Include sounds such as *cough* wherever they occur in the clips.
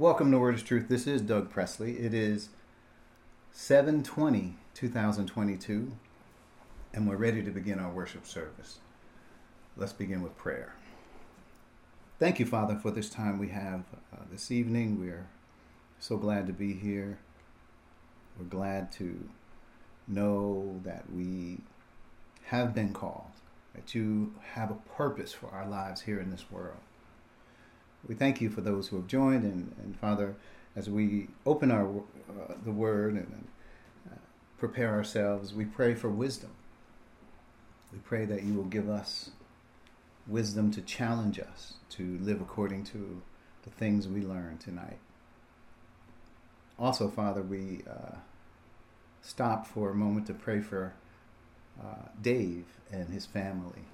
Welcome to Word is Truth. This is Doug Presley. It is 720, 2022, and we're ready to begin our worship service. Let's begin with prayer. Thank you, Father, for this time we have uh, this evening. We're so glad to be here. We're glad to know that we have been called, that you have a purpose for our lives here in this world. We thank you for those who have joined, and, and Father, as we open our uh, the Word and uh, prepare ourselves, we pray for wisdom. We pray that you will give us wisdom to challenge us to live according to the things we learn tonight. Also, Father, we uh, stop for a moment to pray for uh, Dave and his family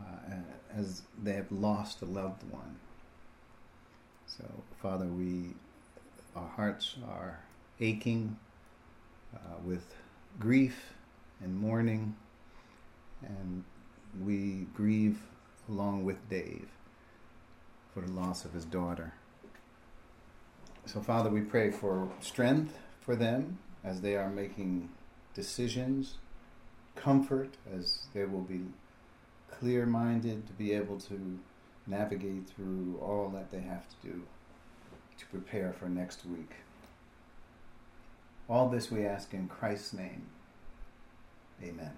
uh, as they have lost a loved one. So, Father, we our hearts are aching uh, with grief and mourning, and we grieve along with Dave for the loss of his daughter. So, Father, we pray for strength for them as they are making decisions, comfort as they will be clear minded to be able to navigate through all that they have to do to prepare for next week. All this we ask in Christ's name. Amen.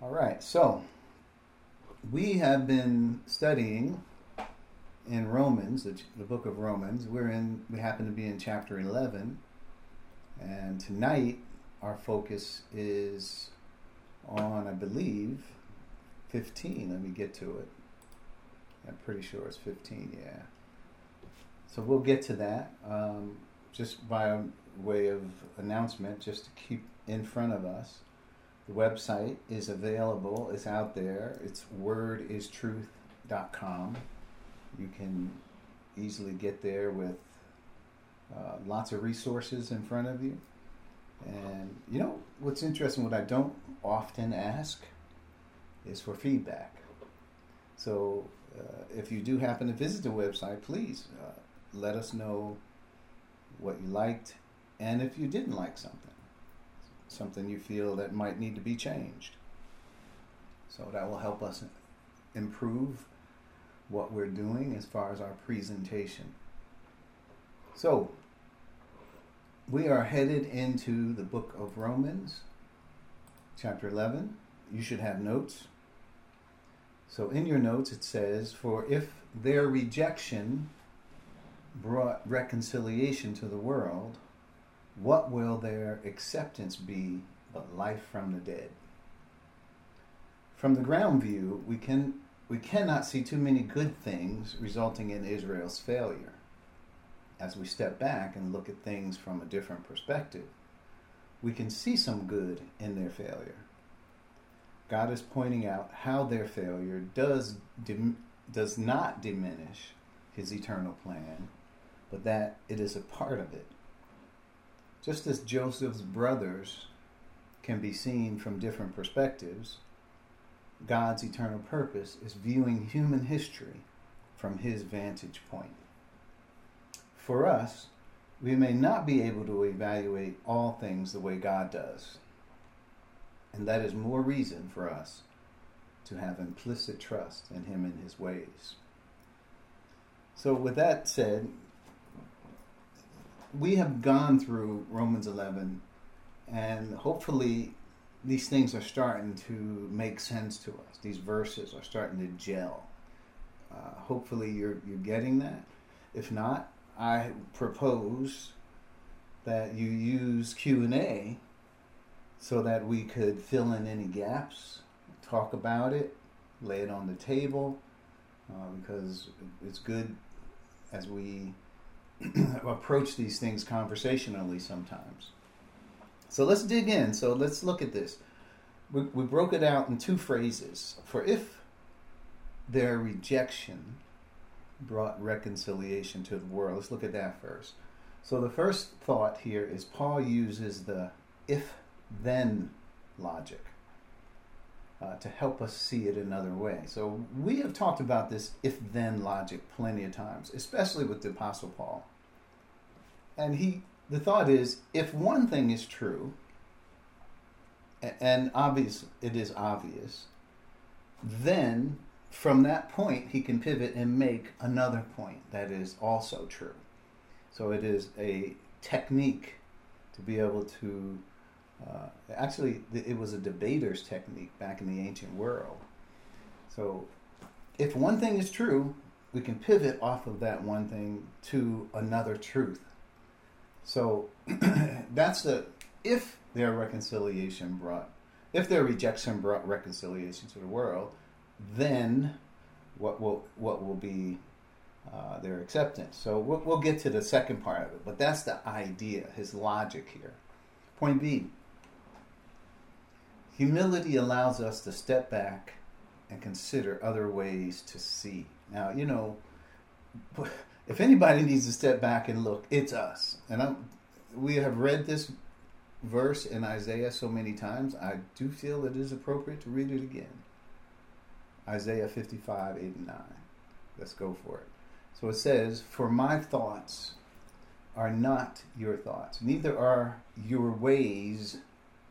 All right, so we have been studying in Romans, the, book of Romans. We're in, we happen to be in chapter 11, and tonight our focus is believe, 15. Let me get to it. I'm pretty sure it's 15, yeah. So we'll get to that. Um, just by way of announcement, just to keep in front of us. The website is available, it's out there. It's wordistruth.com. You can easily get there with uh, lots of resources in front of you. And you know what's interesting, what I don't often ask is for feedback. So uh, if you do happen to visit the website, please uh, let us know what you liked and if you didn't like something, something you feel that might need to be changed. So that will help us improve what we're doing as far as our presentation. So, we are headed into the book of Romans, chapter 11. You should have notes. So in your notes it says, For if their rejection brought reconciliation to the world, what will their acceptance be but life from the dead? From the ground view, we can we cannot see too many good things resulting in Israel's failure. As we step back and look at things from a different perspective, we can see some good in their failure. God is pointing out how their failure does dim, does not diminish his eternal plan, but that it is a part of it. Just as Joseph's brothers can be seen from different perspectives, God's eternal purpose is viewing human history from his vantage point. For us, we may not be able to evaluate all things the way God does. And that is more reason for us to have implicit trust in Him and His ways. So, with that said, we have gone through Romans 11, and hopefully, these things are starting to make sense to us. These verses are starting to gel. Uh, hopefully, you're, you're getting that. If not, I propose that you use Q&A so that we could fill in any gaps, talk about it, lay it on the table, uh, because it's good as we *clears throat* approach these things conversationally sometimes. So let's dig in. So let's look at this. We, we broke it out in two phrases. For if their rejection brought reconciliation to the world, let's look at that first. So the first thought here is Paul uses the if then logic. uh, to help us see it another way. So we have talked about this if then logic plenty of times, especially with the Apostle Paul. And he, the thought is, if one thing is true, and obvious, it is obvious, then from that point he can pivot and make another point that is also true. So it is a technique to be able to uh, actually, it was a debater's technique back in the ancient world. So, if one thing is true, we can pivot off of that one thing to another truth. So, *clears throat* that's the if their reconciliation brought, if their rejection brought reconciliation to the world, then what will what will be uh, their acceptance? So we'll, we'll get to the second part of it, but that's the idea, his logic here. Point B Humility allows us to step back and consider other ways to see. Now, you know, *laughs* if anybody needs to step back and look, it's us. And I'm, we have read this verse in Isaiah so many times, I do feel it is appropriate to read it again. Isaiah 55, 8 and 9. Let's go for it. So it says, For my thoughts are not your thoughts, neither are your ways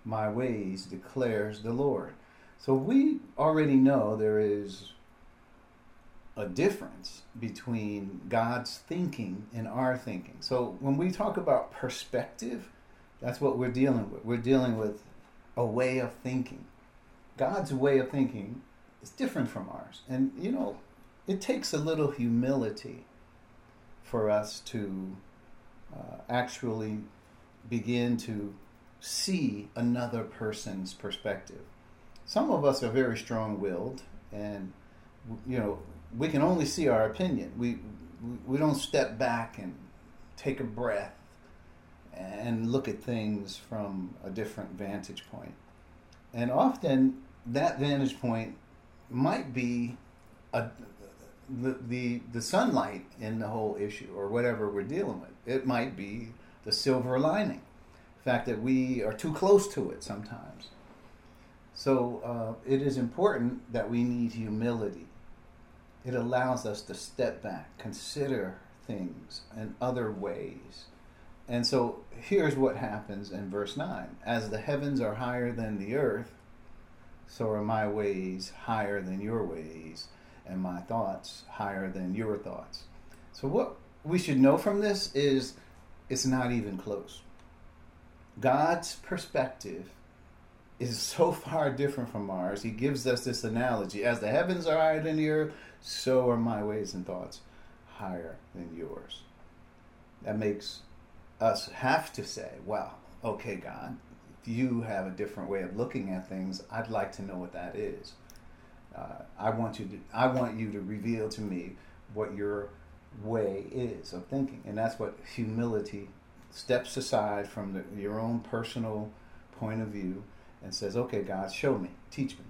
my ways, declares the Lord. So we already know there is a difference between God's thinking and our thinking. So when we talk about perspective, that's what we're dealing with. We're dealing with a way of thinking. God's way of thinking is different from ours. And, you know, it takes a little humility for us to uh, actually begin to see another person's perspective. Some of us are very strong-willed, and you know we can only see our opinion. We we don't step back and take a breath and look at things from a different vantage point. And often that vantage point might be a, the, the the sunlight in the whole issue or whatever we're dealing with. It might be the silver lining the fact that we are too close to it sometimes. So uh, it is important that we need humility. It allows us to step back, consider things in other ways. And so here's what happens in verse 9 As the heavens are higher than the earth, so are my ways higher than your ways, and my thoughts higher than your thoughts. So, what we should know from this is it's not even close. God's perspective is so *laughs* far different from ours. He gives us this analogy as the heavens are higher than the earth, so are my ways and thoughts higher than yours. That makes us have to say, well, okay, God, you have a different way of looking at things, I'd like to know what that is. Uh, I want you to I want you to reveal to me what your way is of thinking, and that's what humility steps aside from the, your own personal point of view and says, "Okay, God, show me, teach me."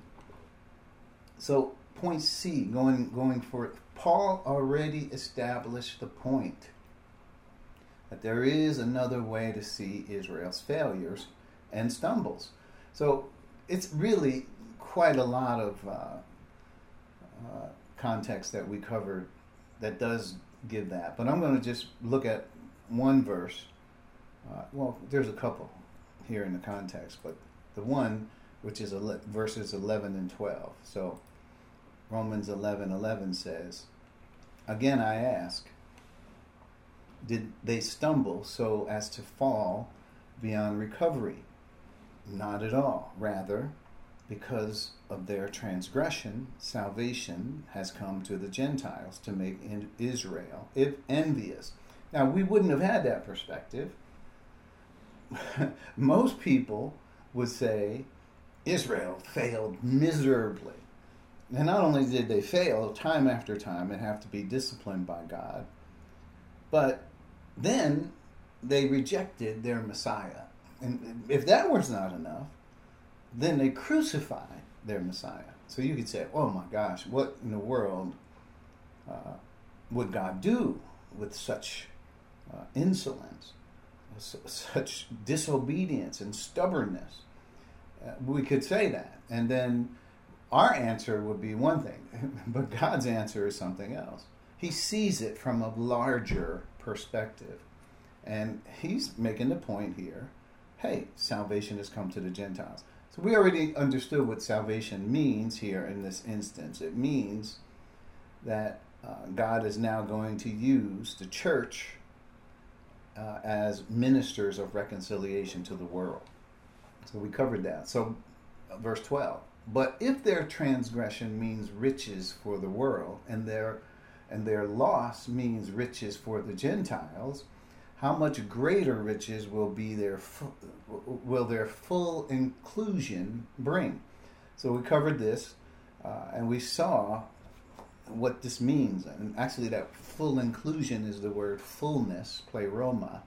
So, point C, going going for. Paul already established the point that there is another way to see Israel's failures and stumbles. So, it's really quite a lot of uh, uh, context that we covered that does give that. But I'm going to just look at one verse uh, well, there's a couple here in the context, but the one which is verses 11 and 12. So Romans 11 11 says, Again I ask, did they stumble so as to fall beyond recovery? Not at all. Rather, because of their transgression, salvation has come to the Gentiles to make Israel envious. Now, we wouldn't have had that perspective *laughs* most people would say Israel failed miserably. And not only did they fail time after time and have to be disciplined by God, but then they rejected their Messiah. And if that was not enough, then they crucified their Messiah. So you could say, oh my gosh, what in the world uh, would God do with such uh, insolence? such disobedience and stubbornness. Uh, we could say that. And then our answer would be one thing, *laughs* but God's answer is something else. He sees it from a larger perspective. And he's making the point here hey, salvation has come to the Gentiles. So we already understood what salvation means here in this instance. It means that uh, God is now going to use the church uh, as ministers of reconciliation to the world. So we covered that. So, uh, verse 12. But if their transgression means riches for the world, and their and their loss means riches for the Gentiles, how much greater riches will be their will their full inclusion bring? So we covered this, uh, and we saw what this means. And actually, that full inclusion is the word fullness, pleroma,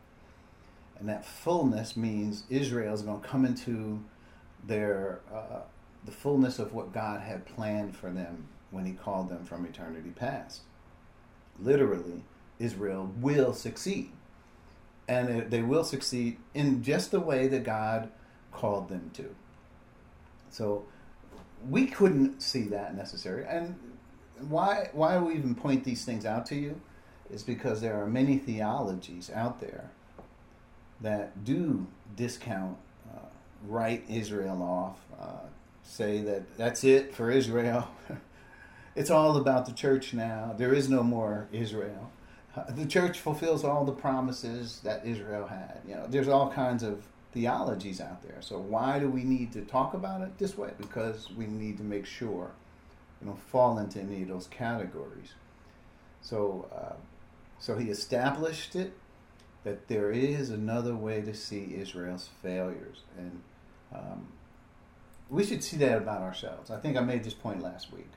and that fullness means Israel is going to come into their uh, the fullness of what God had planned for them when He called them from eternity past. Literally, Israel will succeed and they will succeed in just the way that God called them to. So we couldn't see that necessary. And why why we even point these things out to you is because there are many theologies out there that do discount, uh, write Israel off, uh, say that that's it for Israel. *laughs* it's all about the church now. There is no more Israel the church fulfills all the promises that Israel had. You know, there's all kinds of theologies out there. So why do we need to talk about it this way? Because we need to make sure you don't fall into any of those categories. So, uh, so he established it that there is another way to see Israel's failures, and um, we should see that about ourselves. I think I made this point last week.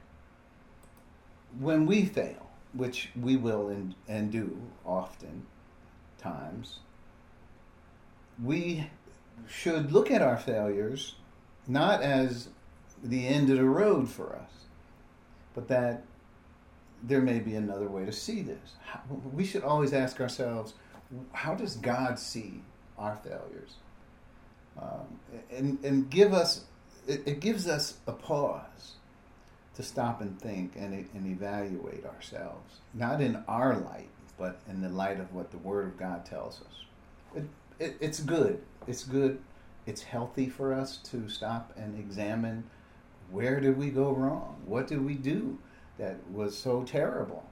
When we fail, which we will and, and do often times, we should look at our failures not as the end of the road for us, but that there may be another way to see this. we should always ask ourselves, how does God see our failures? Um, and, and give us, it, it gives us a pause to stop and think and, and evaluate ourselves, not in our light, but in the light of what the Word of God tells us. It, it, it's good. It's good. It's healthy for us to stop and examine where did we go wrong? What did we do that was so terrible?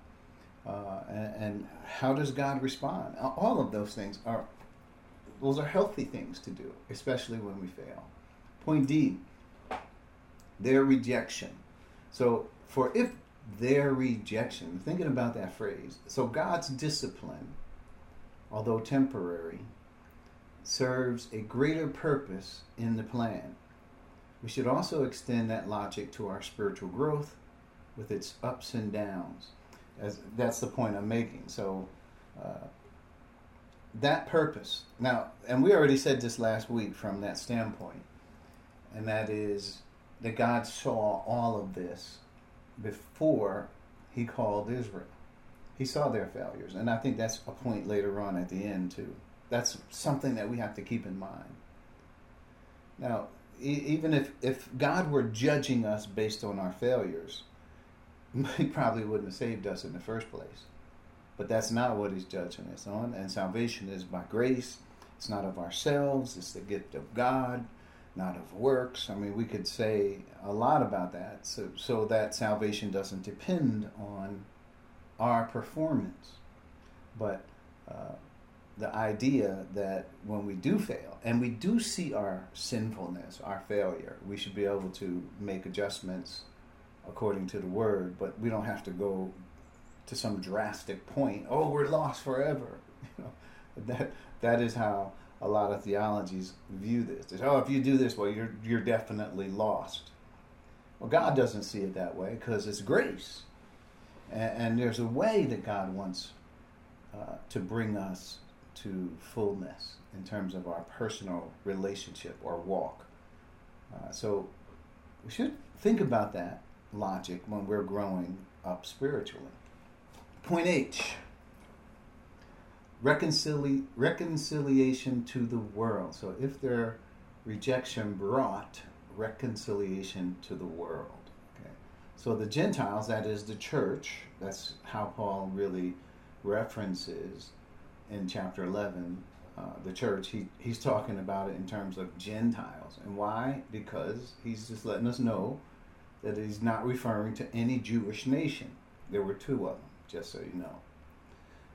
Uh, and, and how does God respond? All of those things are those are healthy things to do, especially when we fail. Point D, their rejection. So, for if their rejection, thinking about that phrase, so God's discipline, although temporary, serves a greater purpose in the plan. We should also extend that logic to our spiritual growth with its ups and downs. As that's the point I'm making. So uh, that purpose now, and we already said this last week from that standpoint, and that is that God saw all of this before he called Israel. He saw their failures. And I think that's a point later on at the end, too. That's something that we have to keep in mind. Now, e- even if, if God were judging us based on our failures, *laughs* he probably wouldn't have saved us in the first place. But that's not what he's judging us on. And salvation is by grace. It's not of ourselves, it's the gift of God not of works. I mean, we could say a lot about that, so, so that salvation doesn't depend on our performance. But uh, the idea that when we do fail, and we do see our sinfulness, our failure, we should be able to make adjustments according to the word, but we don't have to go to some drastic point. Oh, we're lost forever. *laughs* You know, that that is how a lot of theologies view this. Oh, if you do this, well, you're you're definitely lost. Well, God doesn't see it that way because it's grace, and, and, there's a way that God wants uh, to bring us to fullness in terms of our personal relationship or walk. Uh, so we should think about that logic when we're growing up spiritually. Point H reconcili- reconciliation to the world. So if their rejection brought reconciliation to the world, So the Gentiles, that is the church, that's how Paul really references in chapter 11 uh, the church. He, he's talking about it in terms of Gentiles. And why? Because he's just letting us know that he's not referring to any Jewish nation. There were two of them, just so you know.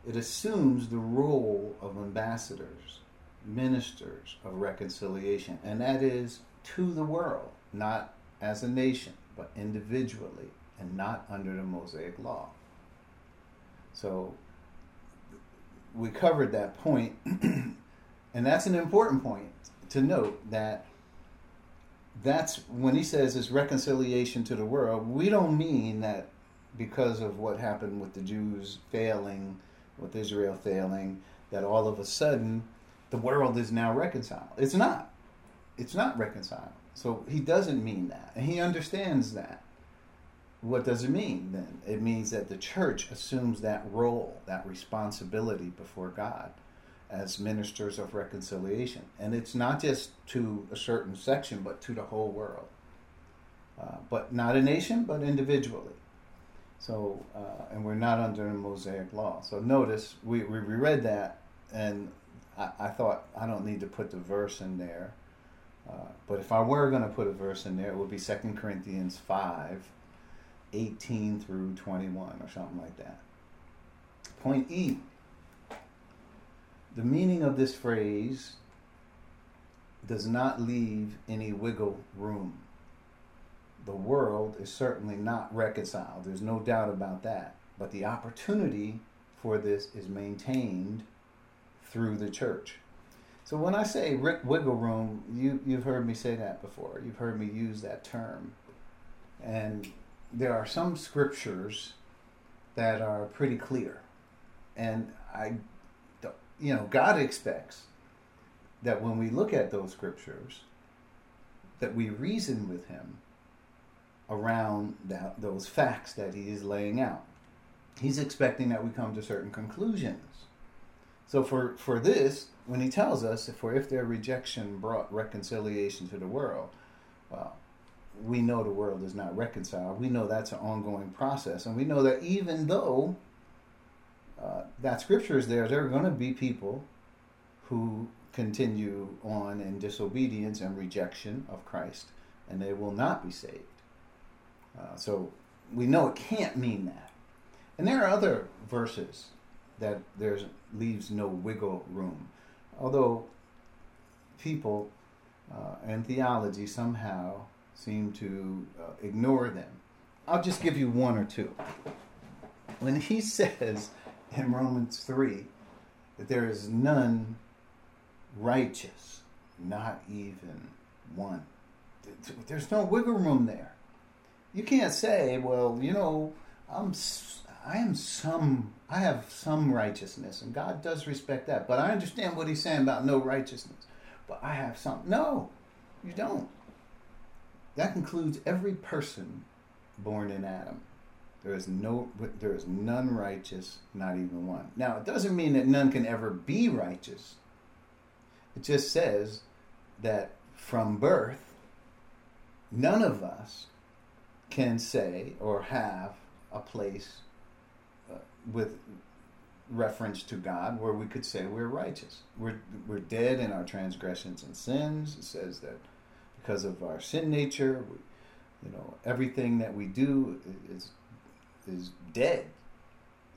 It assumes the role of ambassadors, ministers of reconciliation, and that is to the world, not as a nation, but individually, and not under the Mosaic law. So we covered that point, *clears throat* and that's an important point to note that that's when he says it's reconciliation to the world. We don't mean that because of what happened with the Jews failing, with Israel failing, that all of a sudden the world is now reconciled. It's not. It's not reconciled. So he doesn't mean that. And he understands that. What does it mean then? It means that the church assumes that role, that responsibility before God as ministers of reconciliation. And it's not just to a certain section, but to the whole world. Uh, but not a nation, but individually. So, uh, and we're not under the Mosaic law. So notice we, we read that, and I, I thought I don't need to put the verse in there. Uh, but if I were going to put a verse in there, it would be 2 Corinthians 5 18 through 21 or something like that. Point E. The meaning of this phrase does not leave any wiggle room. The world is certainly not reconciled. There's no doubt about that. But the opportunity for this is maintained through the church. So when I say wiggle room, you, you've heard me say that before. You've heard me use that term. And there are some scriptures that are pretty clear. And I, you know, God expects that when we look at those scriptures, that we reason with Him around that, those facts that He is laying out. He's expecting that we come to certain conclusions. So for, for this, when He tells us, for if their rejection brought reconciliation to the world, well, we know the world is not reconciled. We know that's an ongoing process. And we know that even though uh, that scripture is there, there are going to be people who continue on in disobedience and rejection of Christ, and they will not be saved. Uh, so we know it can't mean that. And there are other verses that there's leaves no wiggle room. Although people uh, and theology somehow seem to uh, ignore them. I'll just give you one or two. When he *laughs* says in Romans 3 that there is none righteous, not even one, there's no wiggle room there. You can't say, well, you know, I'm I am some I have some righteousness and God does respect that. But I understand what he's saying about no righteousness. But I have some no, you don't. That includes every person born in Adam. There is no, there is none righteous, not even one. Now, it doesn't mean that none can ever be righteous. It just says that from birth, none of us can say or have a place uh, with reference to God where we could say we're righteous. We're, we're dead in our transgressions and sins. It says that because of our sin nature. We, you know, everything that we do is is dead.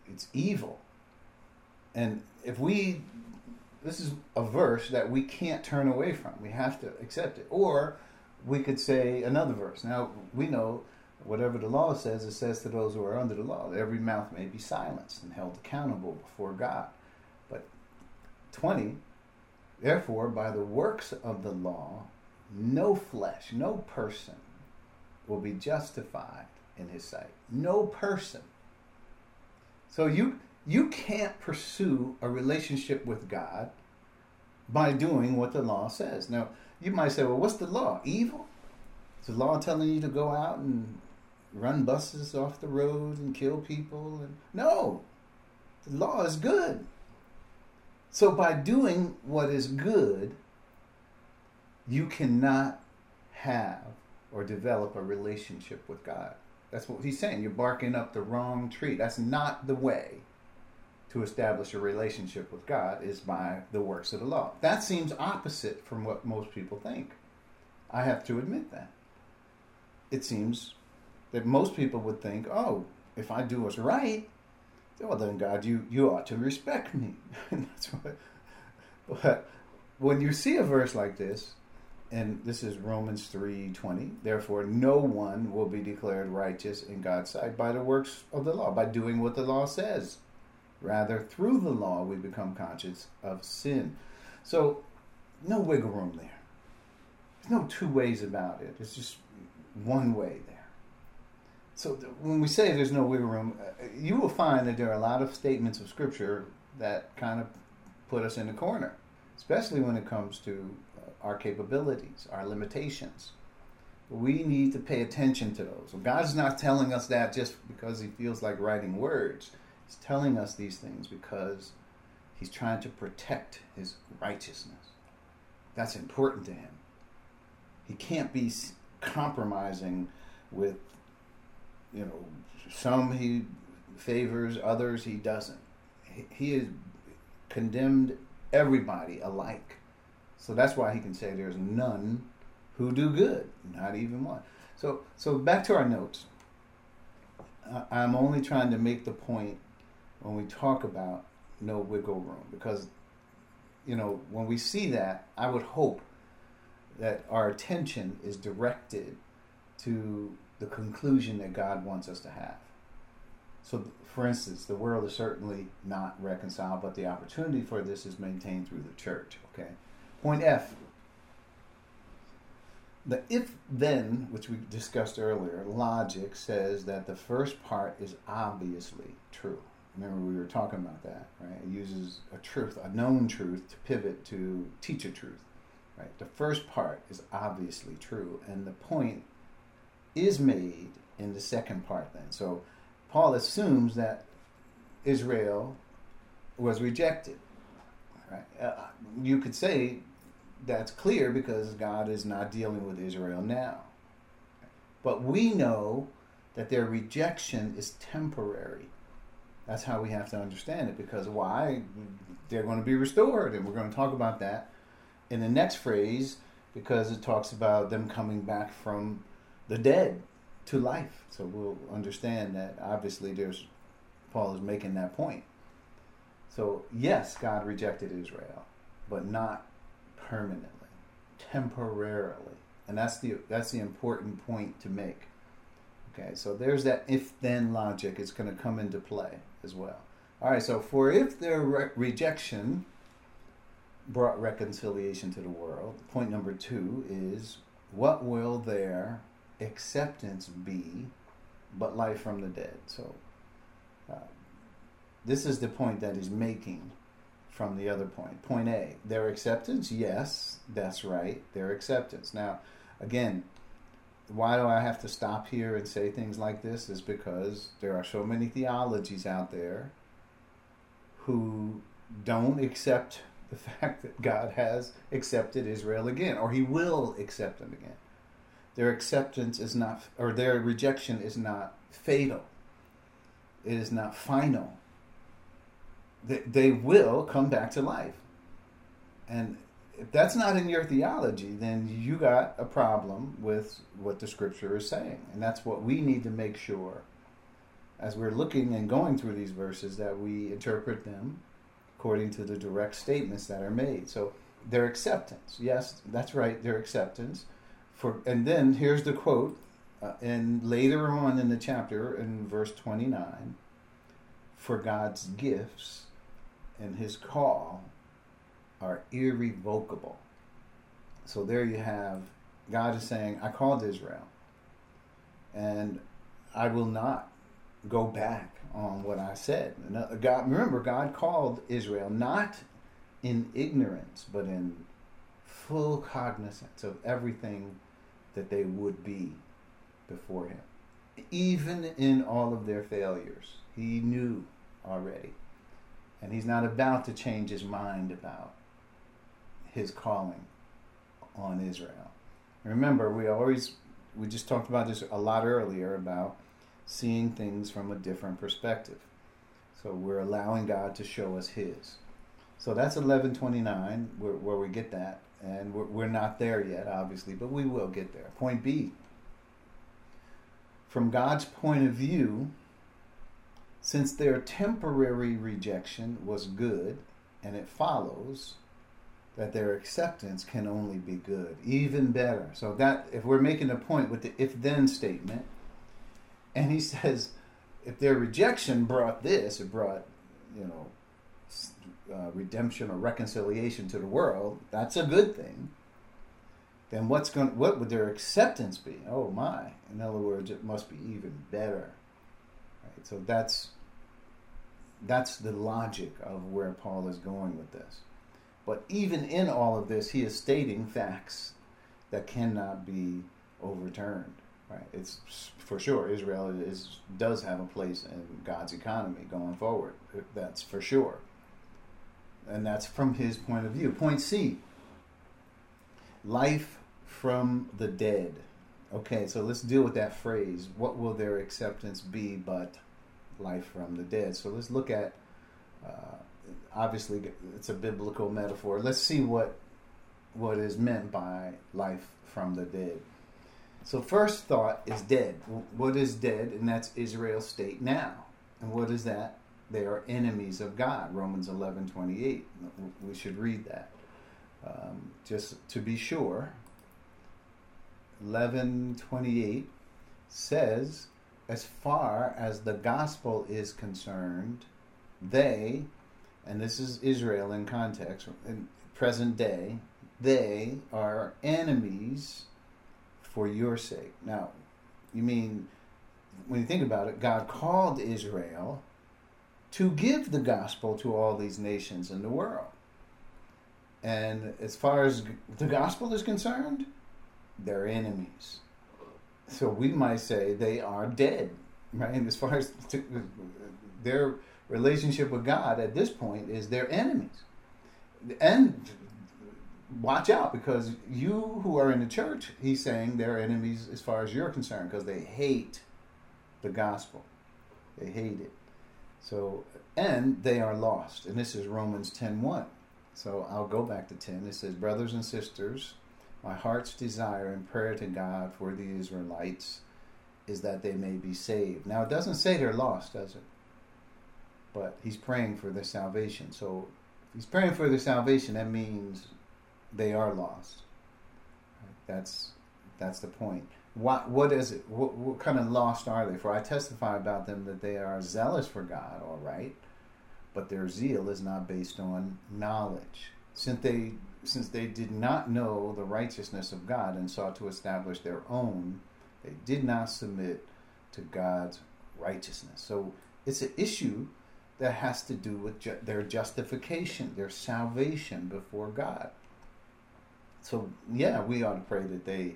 It's evil. And if we this is a verse that we can't turn away from. We have to accept it. Or we could say another verse. Now we know whatever the law says, it says to those who are under the law, every mouth may be silenced and held accountable before God. But 20, therefore, by the works of the law, no flesh, no person will be justified in his sight. No person. So you you can't pursue a relationship with God by doing what the law says. Now, you might say, well, what's the law? Evil? Is the law telling you to go out and run buses off the road and kill people? And no. The law is good. So by doing what is good, you cannot have or develop a relationship with God. That's what he's saying. You're barking up the wrong tree. That's not the way to establish a relationship with God is by the works of the law. That seems opposite from what most people think. I have to admit that. It seems that most people would think, oh, if I do what's right, well then God, you, you ought to respect me. *laughs* that's what but when you see a verse like this, and this is Romans 3:20, therefore no one will be declared righteous in God's sight by the works of the law, by doing what the law says. Rather, through the law, we become conscious of sin. So, no wiggle room there. There's no two ways about it. It's just one way there. So, when we say there's no wiggle room, uh, you will find that there are a lot of statements of Scripture that kind of put us in a corner, especially when it comes to uh, our capabilities, our limitations. We need to pay attention to those. God's not telling us that just because He feels like writing words. He's telling us these things because he's trying to protect his righteousness. That's important to him. He can't be compromising with, you know, some he favors, others he doesn't. He has condemned everybody alike. So that's why he can say there's none who do good, not even one. So, so back to our notes. I'm only trying to make the point when we talk about no wiggle room because you know when we see that i would hope that our attention is directed to the conclusion that god wants us to have so for instance the world is certainly not reconciled but the opportunity for this is maintained through the church okay point f the if then, which we discussed earlier, logic says that the first part is obviously true. Remember, we were talking about that, right? It uses a truth, a known truth, to pivot to teach a truth, right? The first part is obviously true, and the point is made in the second part then. So Paul assumes that Israel was rejected, right? Uh, you could say that's clear because God is not dealing with Israel now. But we know that their rejection is temporary that's how we have to understand it because why? They're going to be restored, and we're going to talk about that in the next phrase because it talks about them coming back from the dead to life. So we'll understand that obviously there's Paul is making that point. So yes, God rejected Israel, but not permanently, temporarily. And that's the that's the important point to make. Okay, so there's that if then logic is going to come into play as well. All right, so for if their re- rejection brought reconciliation to the world, point number two is what will their acceptance be but life from the dead? So uh, this is the point that he's making from the other point. Point A, their acceptance, yes, that's right, their acceptance. Now, again, why do I have to stop here and say things like this? Is because there are so many theologies out there who don't accept *laughs* the fact that God has accepted Israel again, or He will accept them again. Their acceptance is not, or their rejection is not fatal. It is not final. They, they will come back to life. And if that's not in your theology, then you got a problem with what the scripture is saying. And that's what we need to make sure as we're looking and going through these verses that we interpret them according to the direct statements that are made. So their acceptance. Yes, that's right, their acceptance. For and then here's the quote uh, and later on in the chapter in verse 29 for God's gifts and his call are irrevocable. So there you have God is saying, I called Israel, and I will not go back on what I said. God, remember, God called Israel not in ignorance, but in full cognizance of everything that they would be before Him. Even in all of their failures, He knew already. And He's not about to change His mind about his calling on Israel. Remember, we always we just talked about this a lot earlier about seeing things from a different perspective. So we're allowing God to show us His. So that's 1129 where, where we get that. And we're, we're not there yet, obviously, but we will get there. Point B. From God's point of view, since their temporary rejection was good, and it follows that their acceptance can only be good, even better. So that if we're making a point with the if then statement, and he *laughs* says, if their rejection brought this, it brought, you know, uh, redemption or reconciliation to the world, that's a good thing. Then what's going? What would their acceptance be? Oh my! In other words, it must be even better. Right? So that's that's the logic of where Paul is going with this. But even in all of this, he is stating facts that cannot be overturned. Right? It's for sure Israel is does have a place in God's economy going forward. That's for sure. And that's from his point of view. Point C. Life from the dead. Okay, so let's deal with that phrase. What will their acceptance be but life from the dead? So let's look at uh, obviously it's a biblical metaphor. Let's see what what is meant by life from the dead. So first thought is dead. What is dead? And that's Israel's state now. And what is that? They are enemies of God. Romans 11, 28. We should read that. Um, just to be sure. 11, 28 says, as far as the gospel is concerned, they, and this is Israel in context, in present day, they are enemies for your sake. Now, you mean, when you think about it, God called Israel to give the gospel to all these nations in the world. And as far as the gospel is concerned, they're enemies. So we might say they are dead, right? And as far as their relationship with God at this point is their enemies. And watch out because you who are in the church, he's saying they're enemies as far as you're concerned because they hate the gospel. They hate it. So, and they are lost. And this is Romans 10.1. So I'll go back to 10. It says, Brothers and sisters, my heart's desire and prayer to God for the Israelites is that they may be saved. Now, it doesn't say they're lost, does it? But he's praying for their salvation. So, if he's praying for their salvation, that means they are lost. That's that's the point. What what is it? What, what kind of lost are they? For I testify about them that they are zealous for God, all right, but their zeal is not based on knowledge. Since they since they did not know the righteousness of God and sought to establish their own, they did not submit to God's righteousness. So it's an issue that has to do with ju- their justification, their salvation before God. So, yeah, we ought to pray that they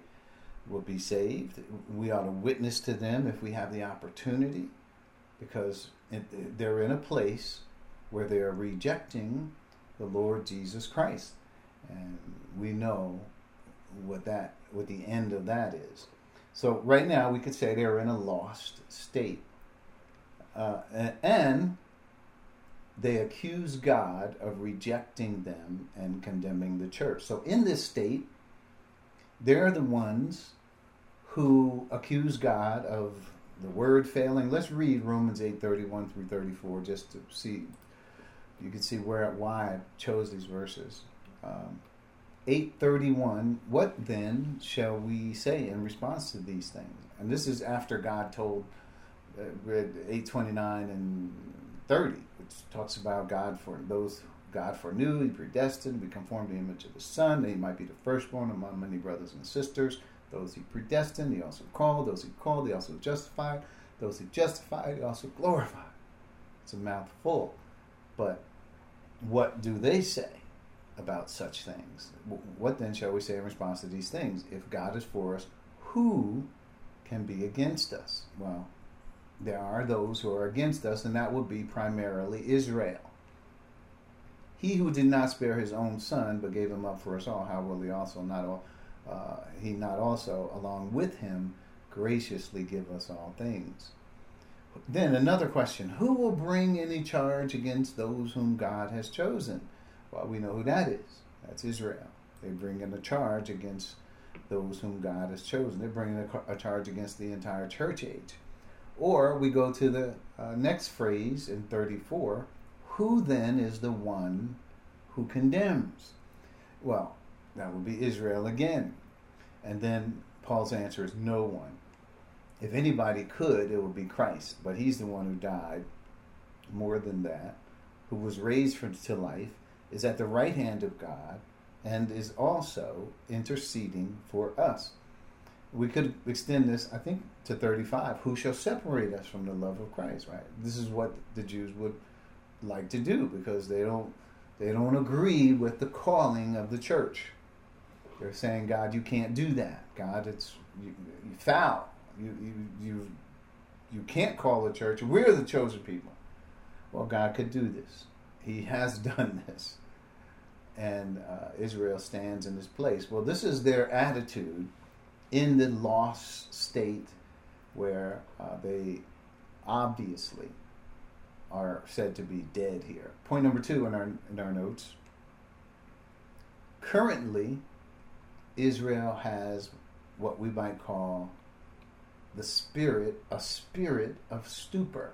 will be saved. We ought to witness to them if we have the opportunity, because they're in a place where they are rejecting the Lord Jesus Christ. And we know what that what the end of that is. So right now we could say they're in a lost state. Uh, and they accuse God of rejecting them and condemning the church. So in this state, they're the ones who accuse God of the word failing. Let's read Romans 8 31 through 34 just to see. You can see where why I chose these verses. Um, 831 What then shall we say in response to these things? And this is after God told, uh, read 829 and 30 which talks about God for those God foreknew, He predestined, be conformed to the image of the Son, that He might be the firstborn among many brothers and sisters. Those He predestined, He also called. Those He called, He also justified. Those He justified, He also glorified. It's a mouthful, but what do they say about such things? What then shall we say in response to these things? If God is for us, who can be against us? Well, there are those who are against us, and that would be primarily Israel. He who did not spare his own son, but gave him up for us all, how will he also not all, uh, he not also along with him graciously give us all things? then another question Who will bring any charge against those whom God has chosen? Well, we know who that is. That's Israel. They bring in a charge against those whom God has chosen. They're bringing a, a charge against the entire church age. Or we go to the uh, next phrase in 34 Who then is the one who condemns? Well, that would be Israel again. And then Paul's answer is no one. If anybody could, it would be Christ, but he's the one who died. More than that, who was raised from, to life, is at the right hand of God, and is also interceding for us. We could extend this, I think, to 35. Who shall separate us from the love of Christ, right? This is what the Jews would like to do because they don't they don't agree with the calling of the church. They're saying, God, you can't do that. God, it's you, you foul. You, you you you can't call the church. We're the chosen people. Well, God could do this. He has *laughs* done this and uh, Israel stands in this place. Well, this is their attitude in the lost state where uh, they obviously are said to be dead here. Point number two in our, in our notes. Currently, Israel has what we might call the spirit, a spirit of stupor,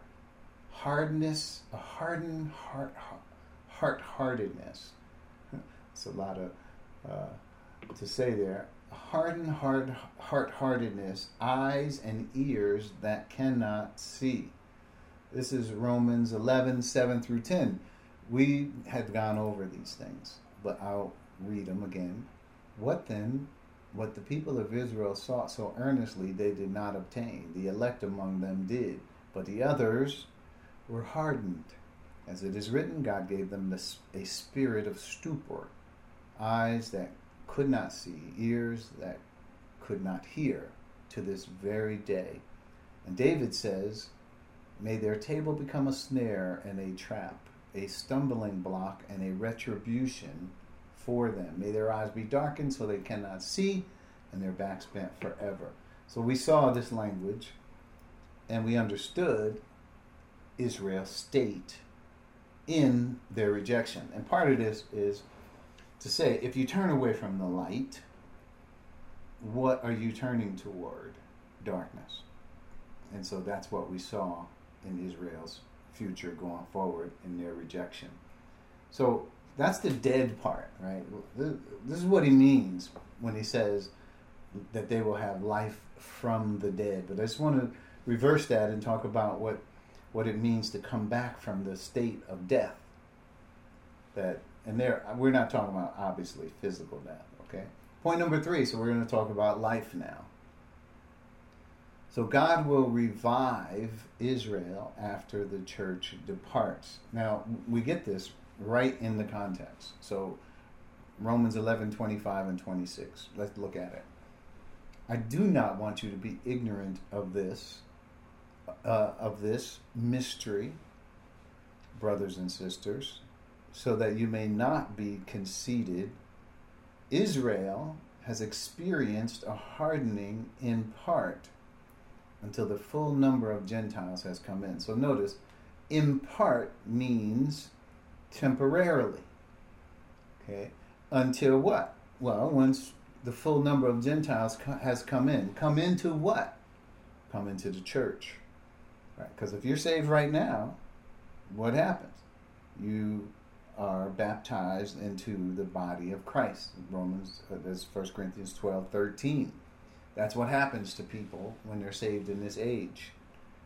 hardness, a hardened heart, heart heartedness *laughs* it's a lot of uh, to say there. Hardened heart, heart-heartedness, eyes and ears that cannot see. This is Romans 11, 7 through 10. We had gone over these things, but I'll read them again. What then? What the people of Israel sought so earnestly they did not obtain. The elect among them did, but the others were hardened. As it is written, God gave them a spirit of stupor eyes that could not see, ears that could not hear to this very day. And David says, May their table become a snare and a trap, a stumbling block and a retribution for them. May their eyes be darkened so they cannot see, and their backs bent forever. So we saw this language and we understood Israel's state in their rejection. And part of this is to say if you turn away from the light, what are you turning toward? Darkness. And so that's what we saw in Israel's future going forward in their rejection. So that's the dead part, right? This is what he means when he says that they will have life from the dead. But I just want to reverse that and talk about what what it means to come back from the state of death. That and there we're not talking about obviously physical death okay point number three so we're going to talk about life now so god will revive israel after the church departs now we get this right in the context so romans 11 25 and 26 let's look at it i do not want you to be ignorant of this uh, of this mystery brothers and sisters so that you may not be conceited. Israel has experienced a hardening in part until the full number of Gentiles has come in. So notice, in part means temporarily. Okay? Until what? Well, once the full number of Gentiles has come in. Come into what? Come into the church. Right? Because if you're saved right now, what happens? You are baptized into the body of Christ. Romans, uh, that's 1 Corinthians 12, 13. That's what happens to people when they're saved in this age.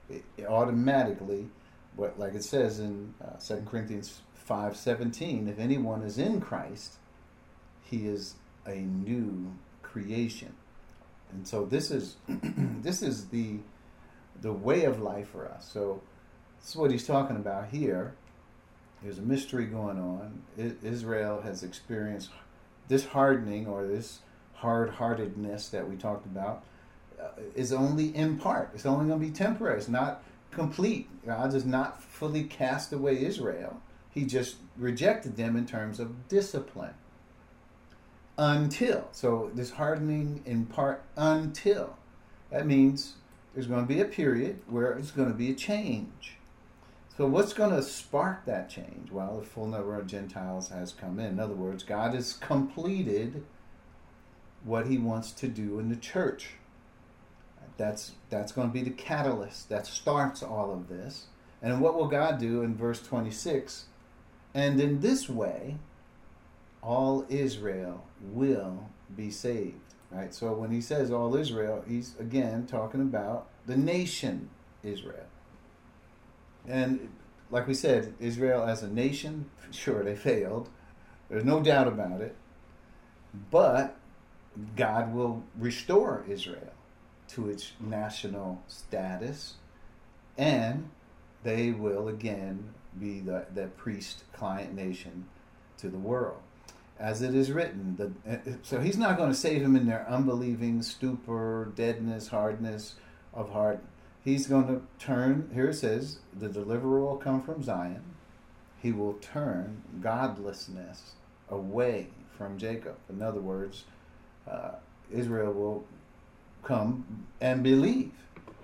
It, it automatically, what like it says in uh, 2 Corinthians 5, 17, if anyone is in Christ, he is a new creation. And so this is *clears throat* this is the the way of life for us. So this is what he's talking about here there's a mystery going on. Israel has experienced this hardening or this hard heartedness that we talked about uh, is only in part. It's only going to be temporary. It's not complete. God does not fully cast away Israel, He just rejected them in terms of discipline. Until. So, this hardening in part until. That means there's going to be a period where it's going to be a change. So, what's going to spark that change? Well, the full number of Gentiles has come in. In other words, God has completed what He wants to do in the church. That's that's going to be the catalyst that starts all of this. And what will God do in verse 26? And in this way, all Israel will be saved. Right? So when he says all Israel, he's again talking about the nation Israel. And like we said, Israel as a nation, *laughs* sure, they failed. There's no doubt about it. But God will restore Israel to its national status, and they will again be the, the priest client nation to the world. As it is written, the, so he's not going to save them in their unbelieving stupor, deadness, hardness of heart. He's going to turn, here it says, the deliverer will come from Zion. He will turn godlessness away from Jacob. In other words, uh, Israel will come and believe.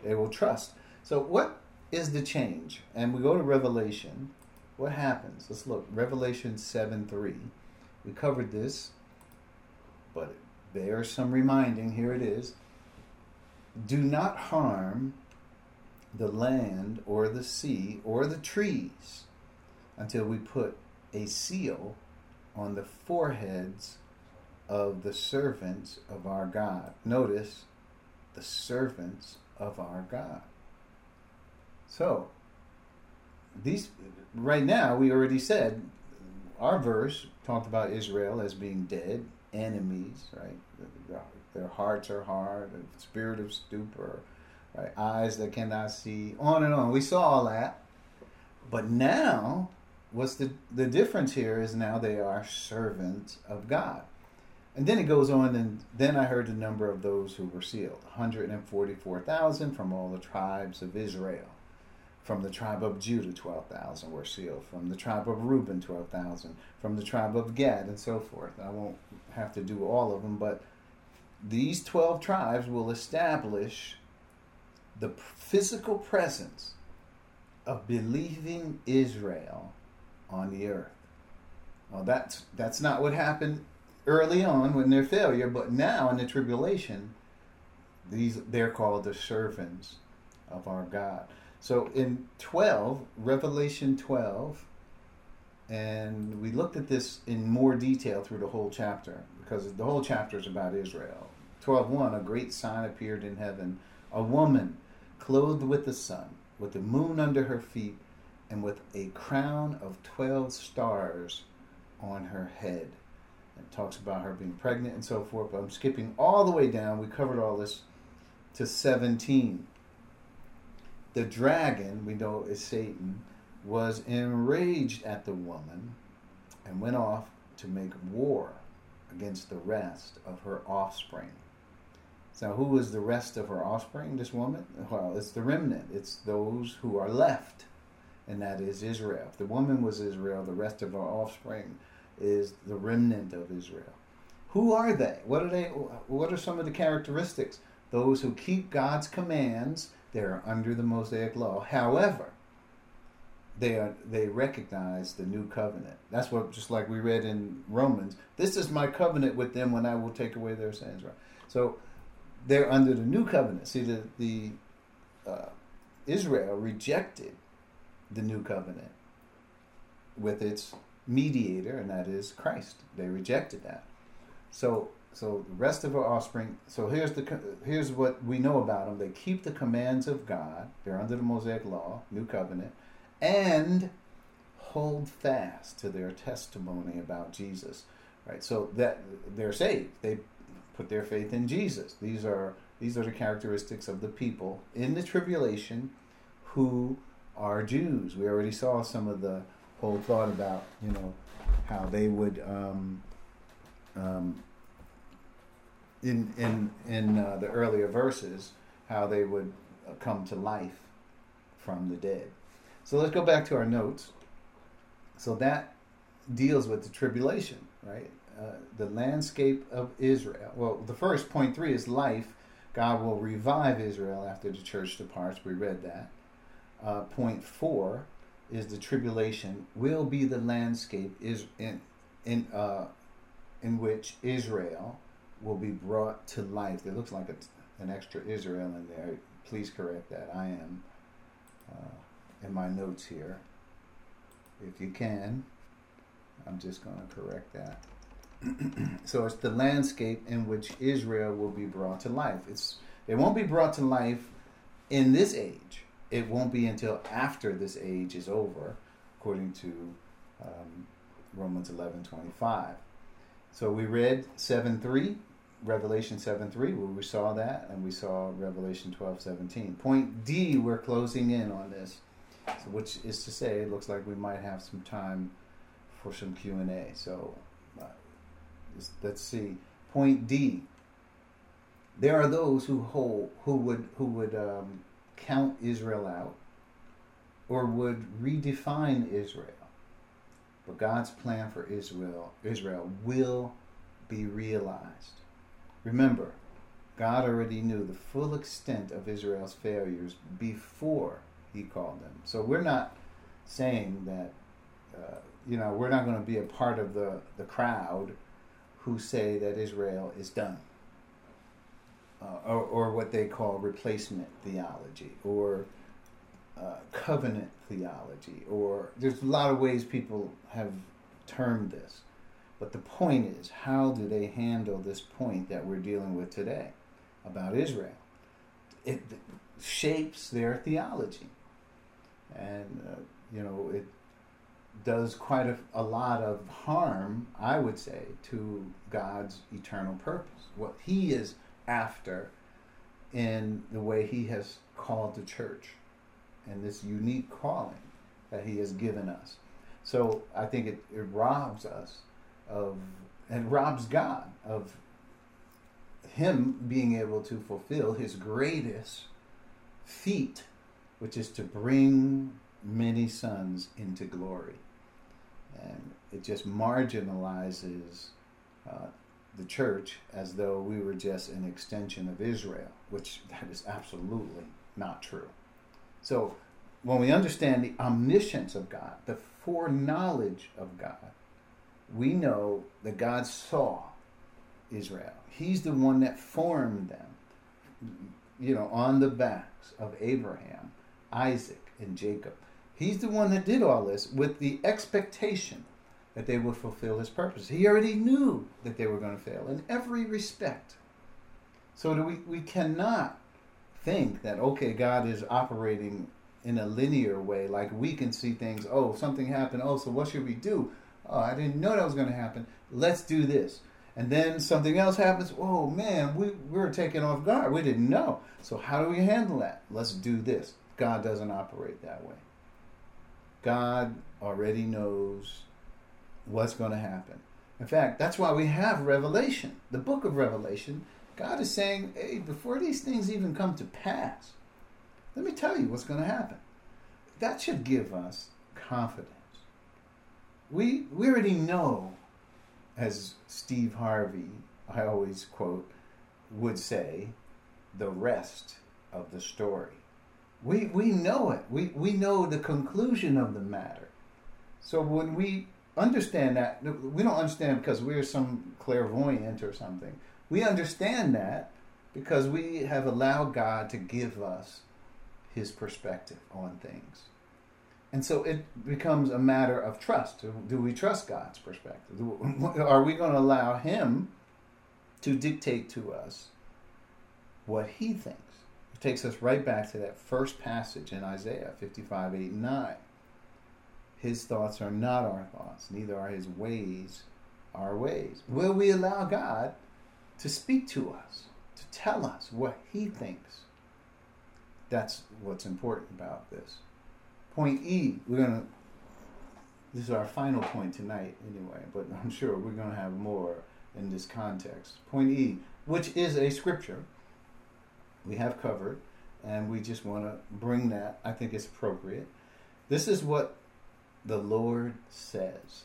They will trust. So, what is the change? And we go to Revelation. What happens? Let's look. Revelation 7 3. We covered this, but it bears some reminding. Here it is. Do not harm the land or the sea or the trees until we put a seal on the foreheads of the servants of our God. Notice the servants of our God. So, these right now we already said our verse talked about Israel as being dead, enemies, right? Their hearts are hard, spirit of stupor, right? Eyes that cannot see, on and on. We saw all that. But now, what's the the difference here is now they are servants of God. And then it goes on, and then I heard the number of those who were sealed 144,000 from all the tribes of Israel. From the tribe of Judah, 12,000 were sealed. From the tribe of Reuben, 12,000. From the tribe of Gad, and so forth. I won't have to do all of them, but these 12 tribes will establish the physical presence of believing Israel on the earth. Well, that's, that's not what happened early on when they're failure, but now in the tribulation, these they're called the servants of our God. So in 12, Revelation 12, and we looked at this in more detail through the whole chapter because the whole chapter is about Israel. 12:1 a great sign appeared in heaven, a woman clothed with the sun, with the moon under her feet, and with a crown of 12 stars on her head. It talks about her being pregnant and so forth. But I'm skipping all the way down. We covered all this to 17. The dragon, we know is Satan, was enraged at the woman and went off to make war against the rest of her offspring. So, who is the rest of her offspring? This woman? Well, it's the remnant. It's those who are left, and that is Israel. If the woman was Israel, the rest of her offspring is the remnant of Israel. Who are they? What are they? What are some of the characteristics? Those who keep God's commands, they are under the Mosaic law. However, they are they recognize the new covenant. That's what just like we read in Romans. This is my covenant with them when I will take away their sins. Right. So they're under the new covenant. See the the uh, Israel rejected the new covenant with its mediator, and that is Christ. They rejected that. So, so the rest of our offspring. So here's the here's what we know about them. They keep the commands of God. They're under the Mosaic law, New Covenant, and hold fast to their testimony about Jesus. Right. So that they're saved. They put their faith in Jesus. These are these are the characteristics of the people in the tribulation who are Jews. We already saw some of the whole thought about you know how they would um, um, in in in uh, the earlier verses how they would uh, come to life from the dead. So let's go back to our notes. So that deals with the tribulation, right? Uh, the landscape of Israel. Well, the first point three is life God will revive Israel after the church departs. We read that. Uh, point four is the tribulation will be the landscape is in in uh, in which Israel will be brought to life. There looks like a, an extra Israel in there. Please correct that. I am uh, in my notes here. If you can, I'm just going to correct that. *clears throat* so it's the landscape in which Israel will be brought to life. It's it won't be brought to life in this age. It won't be until after this age is over, according to um, Romans eleven twenty five. So we read seven three, Revelation seven three, where we saw that, and we saw Revelation twelve seventeen. Point D, we're closing in on this, so which is to say, it looks like we might have some time for some Q and A. So let's see. Point D. There are those who hold who would who would um, count Israel out, or would redefine Israel. But God's plan for Israel Israel will be realized. Remember, God already knew the full extent of Israel's failures before He called them. So we're not saying that. Uh, you know, we're not going to be a part of the, the crowd who say that Israel is done, uh, or, or, what they call replacement theology, or uh, covenant theology, or there's a lot of ways people have termed this. But the point is, how do they handle this point that we're dealing with today about Israel? It shapes their theology. And, uh, you know, it does quite a, a lot of harm, I would say, to God's eternal purpose. What He is after in the way He has called the church and this unique calling that He has given us. So I think it, it robs us of, and robs God of Him being able to fulfill His greatest feat, which is to bring many sons into glory and it just marginalizes uh, the church as though we were just an extension of Israel, which that is absolutely not true. So when we understand the omniscience of God, the foreknowledge of God, we know that God saw Israel. He's the one that formed them, you know, on the backs of Abraham, Isaac, and Jacob. He's the one that did all this with the expectation that they would fulfill his purpose. He already knew that they were going to fail in every respect. So we, we cannot think that, okay, God is operating in a linear way, like we can see things, oh, something happened, oh, so what should we do? Oh, I didn't know that was going to happen. Let's do this. And then something else happens, oh man, we, we were taken off guard. We didn't know. So how do we handle that? Let's do this. God doesn't operate that way. God already knows what's going to happen. In fact, that's why we have Revelation, the book of Revelation. God is saying, hey, before these things even come to pass, let me tell you what's going to happen. That should give us confidence. We, we already know, as Steve Harvey, I always quote, would say, the rest of the story. We, we know it. We, we know the conclusion of the matter. So when we understand that, we don't understand because we're some clairvoyant or something. We understand that because we have allowed God to give us his perspective on things. And so it becomes a matter of trust. Do we trust God's perspective? *laughs* Are we going to allow him to dictate to us what he thinks? It takes us right back to that first passage in Isaiah 55, 8, and 9. His thoughts are not our thoughts, neither are his ways our ways. Will we allow God to speak to us, to tell us what he thinks? That's what's important about this. Point E, we're going to, this is our final point tonight anyway, but I'm sure we're going to have more in this context. Point E, which is a scripture we have covered, and we just want to bring that. I think it's appropriate. This is what the Lord says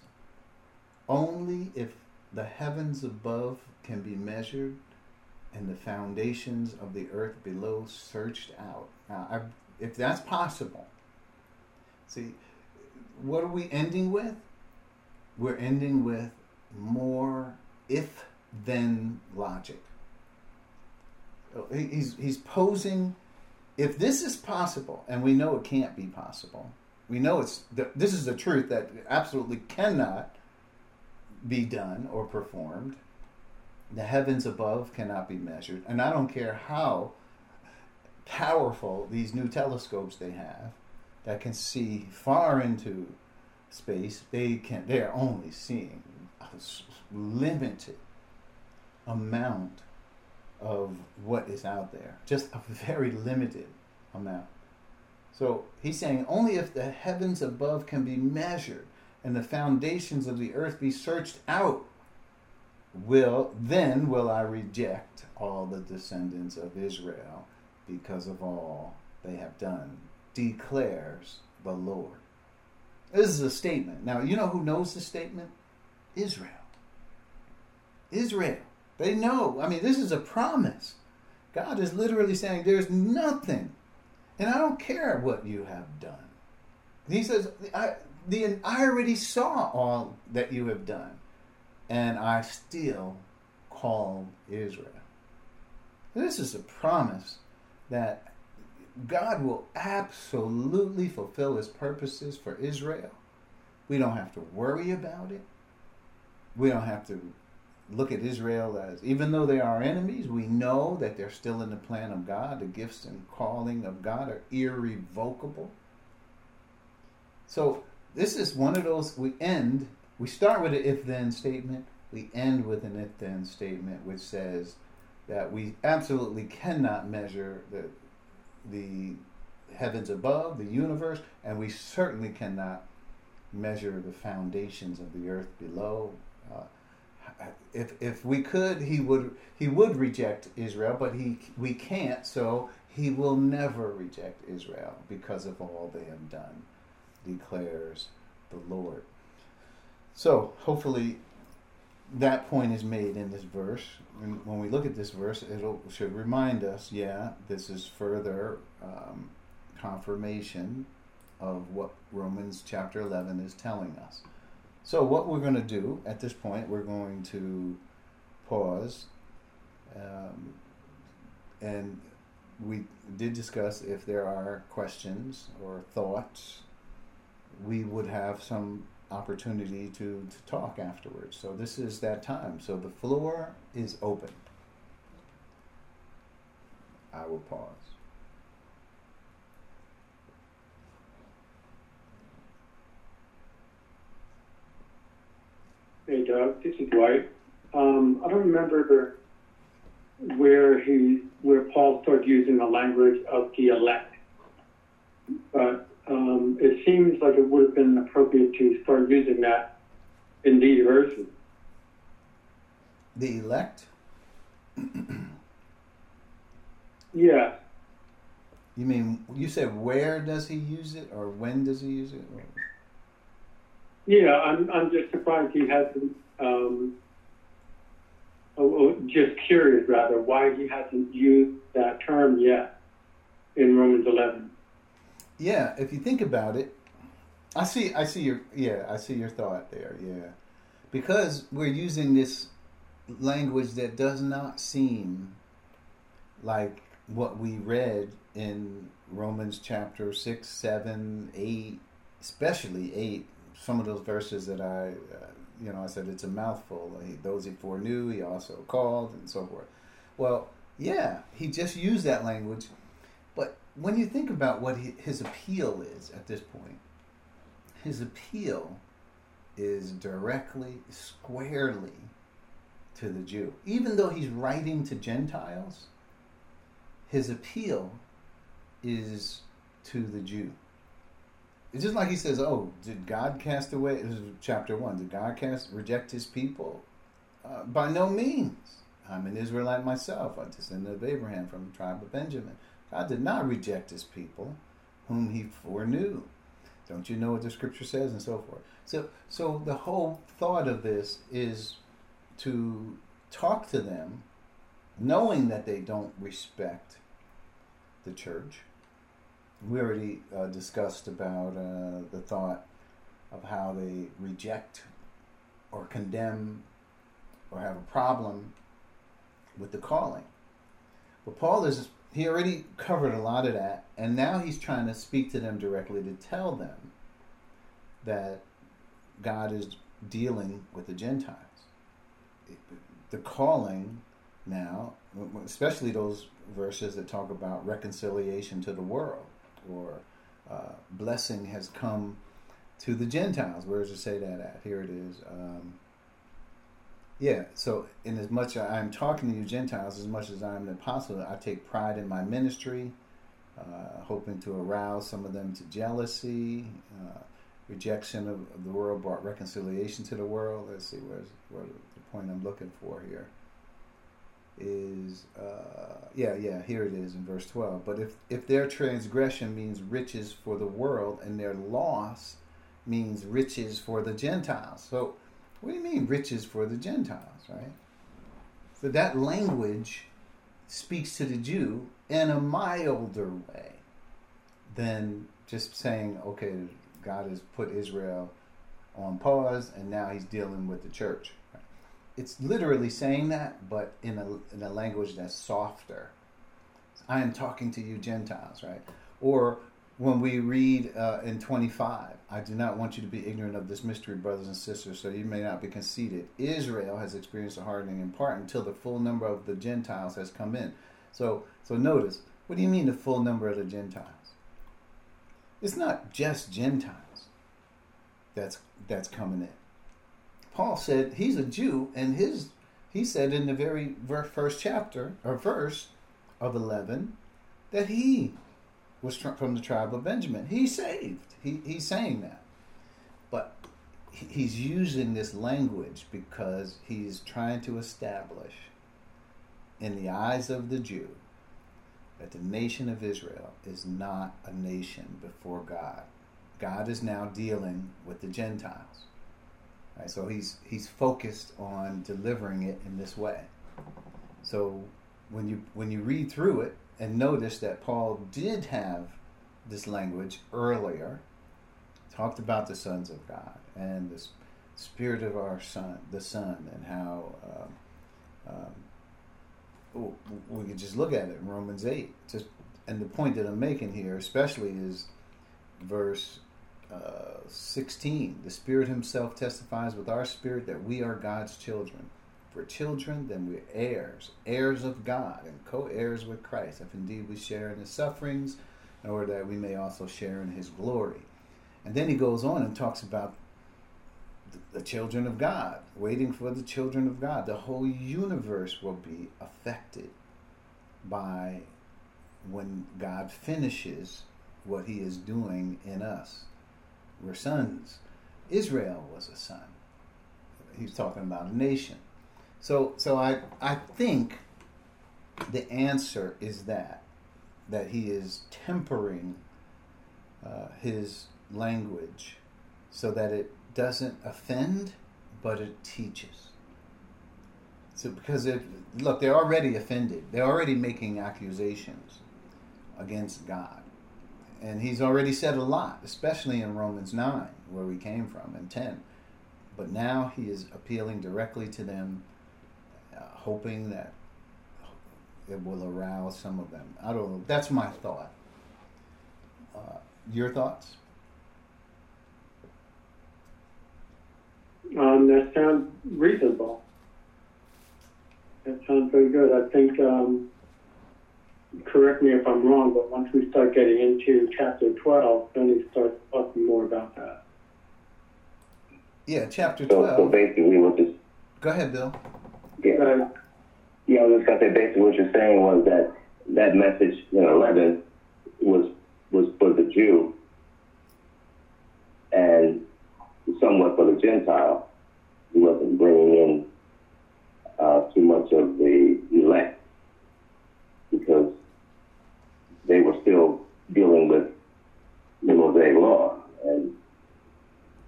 Only if the heavens above can be measured, and the foundations of the earth below searched out. Now, I, if that's possible, see, what are we ending with? We're ending with more if then logic. Oh, he's, he's posing if this is possible, and we know it can't be possible, we know it's this is the truth that absolutely cannot be done or performed. The heavens above cannot be measured, and I don't care how powerful these new telescopes they have that can see far into space. They can they are only seeing a limited amount of what is out there, just a very limited amount. So he's saying only if the heavens above can be measured and the foundations of the earth be searched out, will then will I reject all the descendants of Israel because of all they have done, declares the Lord. This is a statement. Now, you know who knows the statement? Israel. Israel. They know. I mean, this is a promise. God is literally saying, There's nothing, and I don't care what you have done. He says, I, the, I already saw all that you have done, and I still called Israel. This is a promise that God will absolutely fulfill his purposes for Israel. We don't have to worry about it. We don't have to look at Israel as, even though they are enemies, we know that they're still in the plan of God. The gifts and calling of God are irrevocable. So this is one of those, we end, we start with an if then statement, we end with an if then statement, which says that we absolutely cannot measure the, the heavens above, the universe, and we certainly cannot measure the foundations of the earth below. Uh, if if we could, he would he would reject Israel, but he we can't. So he will never reject Israel because of all they have done, declares the Lord. So hopefully, that point is made in this verse. And when we look at this verse, it should remind us, yeah, this is further um, confirmation of what Romans chapter eleven is telling us. So what we're going to do at this point, we're going to pause, um, and we did discuss if there are questions or thoughts, we would have some opportunity to, to talk afterwards. So this is that time. So the floor is open. I will pause. Hey, Doug. This is Dwight. Um, I don't remember where he where Paul started using the language of the elect, but um, it seems like it would have been appropriate to start using that in these verses. The elect. yeah. You mean you said where does he use it, or when does he use it? Yeah, I'm, I'm just surprised he hasn't, um, oh, oh, just curious rather, why he hasn't used that term yet in Romans 11. Yeah, if you think about it, I see, I see your, yeah, I see your thought there, yeah. Because we're using this language that does not seem like what we read in Romans chapter 6, 7, 8, especially 8, some of those verses that I, uh, you know, I said it's a mouthful. He, those he foreknew, he also called, and so forth. Well, yeah, he just used that language. When you think about what he, his appeal is at this point, his appeal is directly, squarely to the Jew. Even though he's writing to Gentiles, his appeal is to the Jew. It's just like he says, "Oh, did God cast away?" This is chapter one. Did God cast reject His people? Uh, by no means. I'm an Israelite myself, a descendant of Abraham from the tribe of Benjamin. God did not reject His people, whom He foreknew. Don't you know what the Scripture says, and so forth. So, so the whole thought of this is to talk to them knowing that they don't respect the church. We already uh, discussed about uh, the thought of how they reject or condemn or have a problem with the calling. But Paul is he already covered a lot of that, and now he's trying to speak to them directly to tell them that God is dealing with the Gentiles. The calling now, especially those verses that talk about reconciliation to the world or uh, blessing has come to the Gentiles. Where does it say that at? Here it is. Um, yeah, so in as much as I'm talking to you Gentiles, as much as I'm the apostle, I take pride in my ministry, uh, hoping to arouse some of them to jealousy. Uh, rejection of, of, the world brought reconciliation to the world. Let's see, where's where the point I'm looking for here is uh, yeah yeah here it is in verse 12 but if if their transgression means riches for the world and their loss means riches for the gentiles so what do you mean riches for the gentiles right so that language speaks to the jew in a milder way than just saying okay god has put israel on pause and now he's dealing with the church it's literally saying that, but in a, in a language that's softer. I am talking to you Gentiles, right? Or when we read uh, in 25, I do not want you to be ignorant of this mystery, brothers and sisters, so you may not be conceited. Israel has experienced a hardening in part until the full number of the Gentiles has come in. So, so notice, what do you mean the full number of the Gentiles? It's not just Gentiles that's that's coming in. Paul said he's a Jew, and his he said in the very first chapter or verse of eleven that he was from the tribe of Benjamin. He's saved. He, he's saying that, but he's using this language because he's trying to establish in the eyes of the Jew that the nation of Israel is not a nation before God. God is now dealing with the Gentiles. Right? So he's he's focused on delivering it in this way. So when you when you read through it and notice that Paul did have this language earlier, talked about the sons of God and the spirit of our son, the Son, and how um, um, we could just look at it in Romans eight. Just and the point that I'm making here, especially, is verse uh, 16 the spirit himself testifies with our spirit that we are god's children for children then we're heirs heirs of god and co-heirs with christ if indeed we share in his sufferings in order that we may also share in his glory and then he goes on and talks about the children of god waiting for the children of god the whole universe will be affected by when god finishes what he is doing in us we're sons. Israel was a son. He's talking about a nation. So, so I, I think the answer is that that he is tempering uh, his language so that it doesn't offend, but it teaches. So, because it look, they're already offended. They're already making accusations against God and he's already said a lot, especially in Romans 9, where we came from, and 10. But now he is appealing directly to them, hoping that it will arouse some of them. I don't know. That's my thought. Uh, your thoughts? Um, that sounds reasonable. That sounds very good. I think um, correct me if I'm wrong, but once we start getting into chapter 12, then he start talking more about that. Yeah, chapter 12. So, so basically, what this. Go ahead, Bill. Yeah. Uh, yeah, I was just to say basically what you're saying was that that message in 11 was was for the Jew and somewhat for the Gentile. He wasn't bringing in uh, too much of the elect because they were still dealing with the Mosaic law and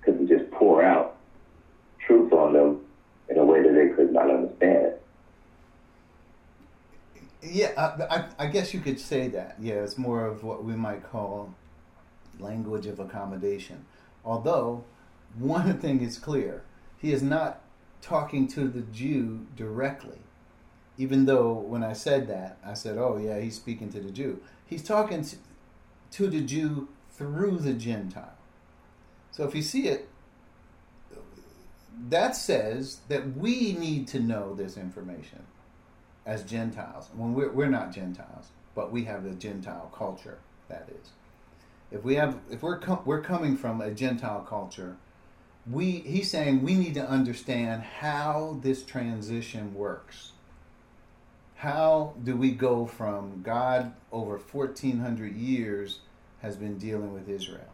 couldn't just pour out truth on them in a way that they could not understand. Yeah, uh, I, I, I guess you could say that. Yeah, it's more of what we might call language of accommodation. Although, one *laughs* thing is clear he is not talking to the Jew directly. Even though when I said that, I said, oh, yeah, he's speaking to the Jew. He's talking to the Jew through the Gentile. So if you see it, that says that we need to know this information as Gentiles. When we're, we're not Gentiles, but we have the Gentile culture, that is. If we have, if we're com- we're coming from a Gentile culture, we he's saying we need to understand how this transition works. How do we go from God over 1400 years has been dealing with Israel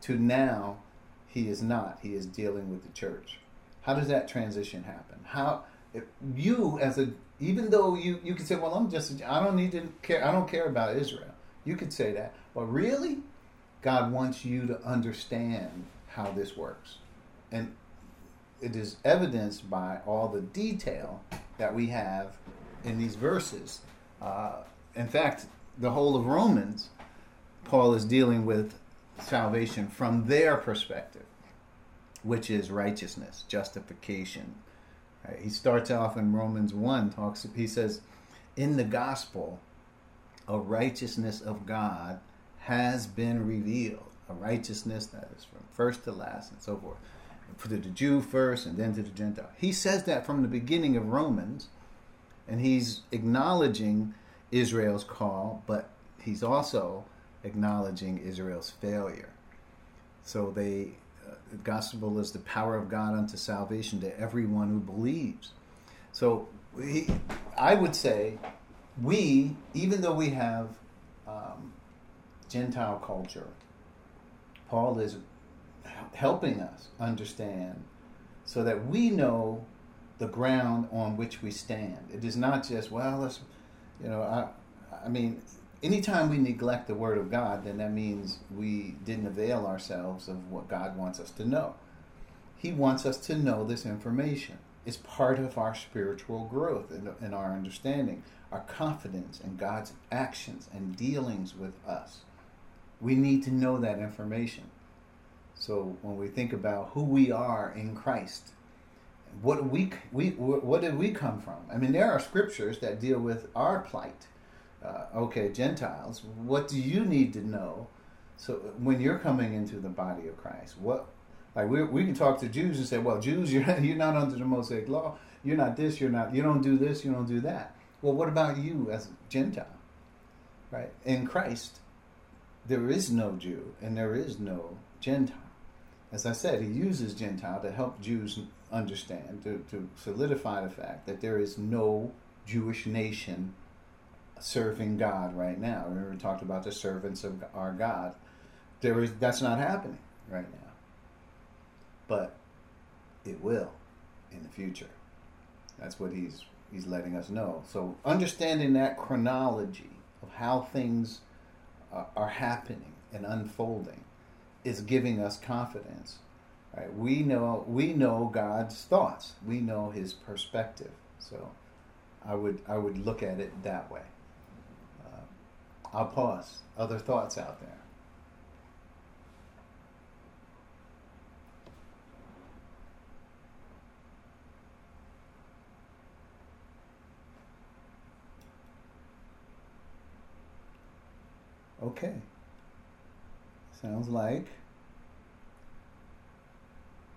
to now he is not. He is dealing with the church. How does that transition happen? How you as a even though you you could say, well, I'm just I don't need to care. I don't care about Israel. You could say that, but really, God wants you to understand how this works, and it is evidenced by all the detail that we have in these verses. Uh, in fact, the whole of Romans, Paul is dealing with salvation from their perspective, which is righteousness, justification. Right? He starts off in Romans 1, talks he says, In the gospel, a righteousness of God has been revealed. A righteousness that is from first to last and so forth. To the Jew first and then to the Gentile. He says that from the beginning of Romans, and he's acknowledging Israel's call, but he's also acknowledging Israel's failure. So they, the gospel is the power of God unto salvation to everyone who believes. So we, I would say, we, even though we have um, Gentile culture, Paul is helping us understand so that we know the ground on which we stand. It is not just, well, let's, you know, I, I mean, anytime we neglect the Word of God, then that means we didn't avail ourselves of what God wants us to know. He wants us to know this information. It's part of our spiritual growth and, and our understanding, our confidence in God's actions and dealings with us. We need to know that information. So when we think about who we are in Christ, what we we what did we come from? I mean, there are scriptures that deal with our plight uh, okay, Gentiles, what do you need to know? So when you're coming into the body of Christ, what like we, we can talk to Jews and say, well, Jews, *laughs* you're you're not under the Mosaic law. You're not this. You're not. You don't do this. You don't do that. Well, what about you as a Gentile? Right in Christ, there is no Jew and there is no Gentile. As I said, he uses Gentile to help Jews understand to, to solidify the fact that there is no Jewish nation serving God right now. Remember, we talked about the servants of our God. There is that's not happening right now, but it will in the future. That's what he's he's letting us know. So understanding that chronology of how things are, are happening and unfolding is giving us confidence. Right? We know we know God's thoughts. We know His perspective. So I would I would look at it that way. I'll pause. Other thoughts out there? Okay. Sounds like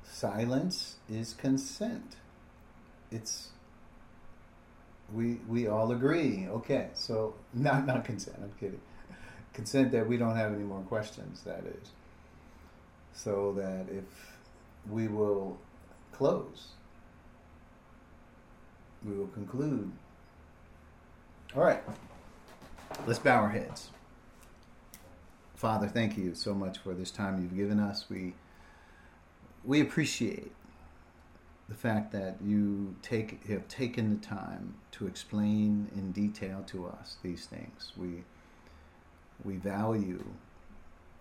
silence is consent. It's we we all agree. Okay, so *laughs* not not consent. I'm kidding. Consent that we don't have any more questions. That is, so that if we will close, we will conclude. All right, let's bow our heads. Father, thank you so much for this time you've given us. We we appreciate the fact that you take have taken the time to explain in detail to us these things. We we value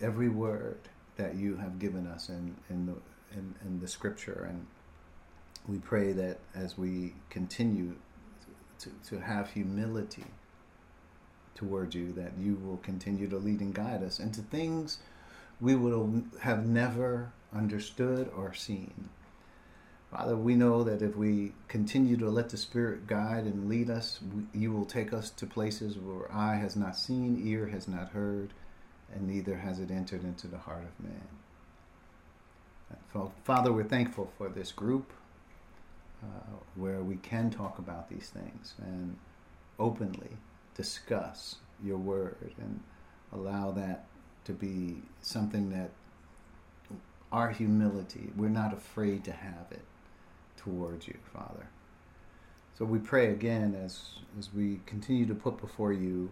every word that you have given us in in the in, in the scripture and we pray that as we continue to, to have humility toward you, that you will continue to lead and guide us into things we would have never understood or seen. Father, we know that if we continue to let the Spirit guide and lead us, you will take us to places where eye has not seen, ear has not heard, and neither has it entered into the heart of man. Father, we're thankful for this group uh, where we can talk about these things and openly discuss your word and allow that to be something that our humility, we're not afraid to have it towards you, Father. So we pray again as as we continue to put before you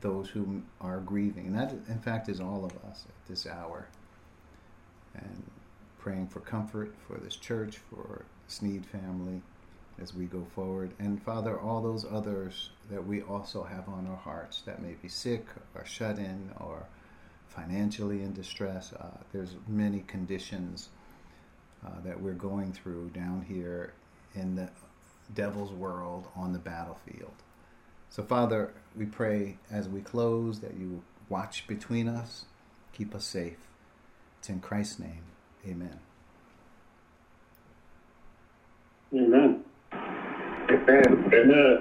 those who are grieving, and that in fact is all of us at this hour. And praying for comfort for this church, for Sneed family as we go forward. And Father, all those others that we also have on our hearts that may be sick or shut in or financially in distress. Uh, there's many conditions uh, that we're going through down here in the devil's world on the battlefield. So, Father, we pray as we close that you watch between us, keep us safe. It's in Christ's name. Amen. Amen. Amen. Amen.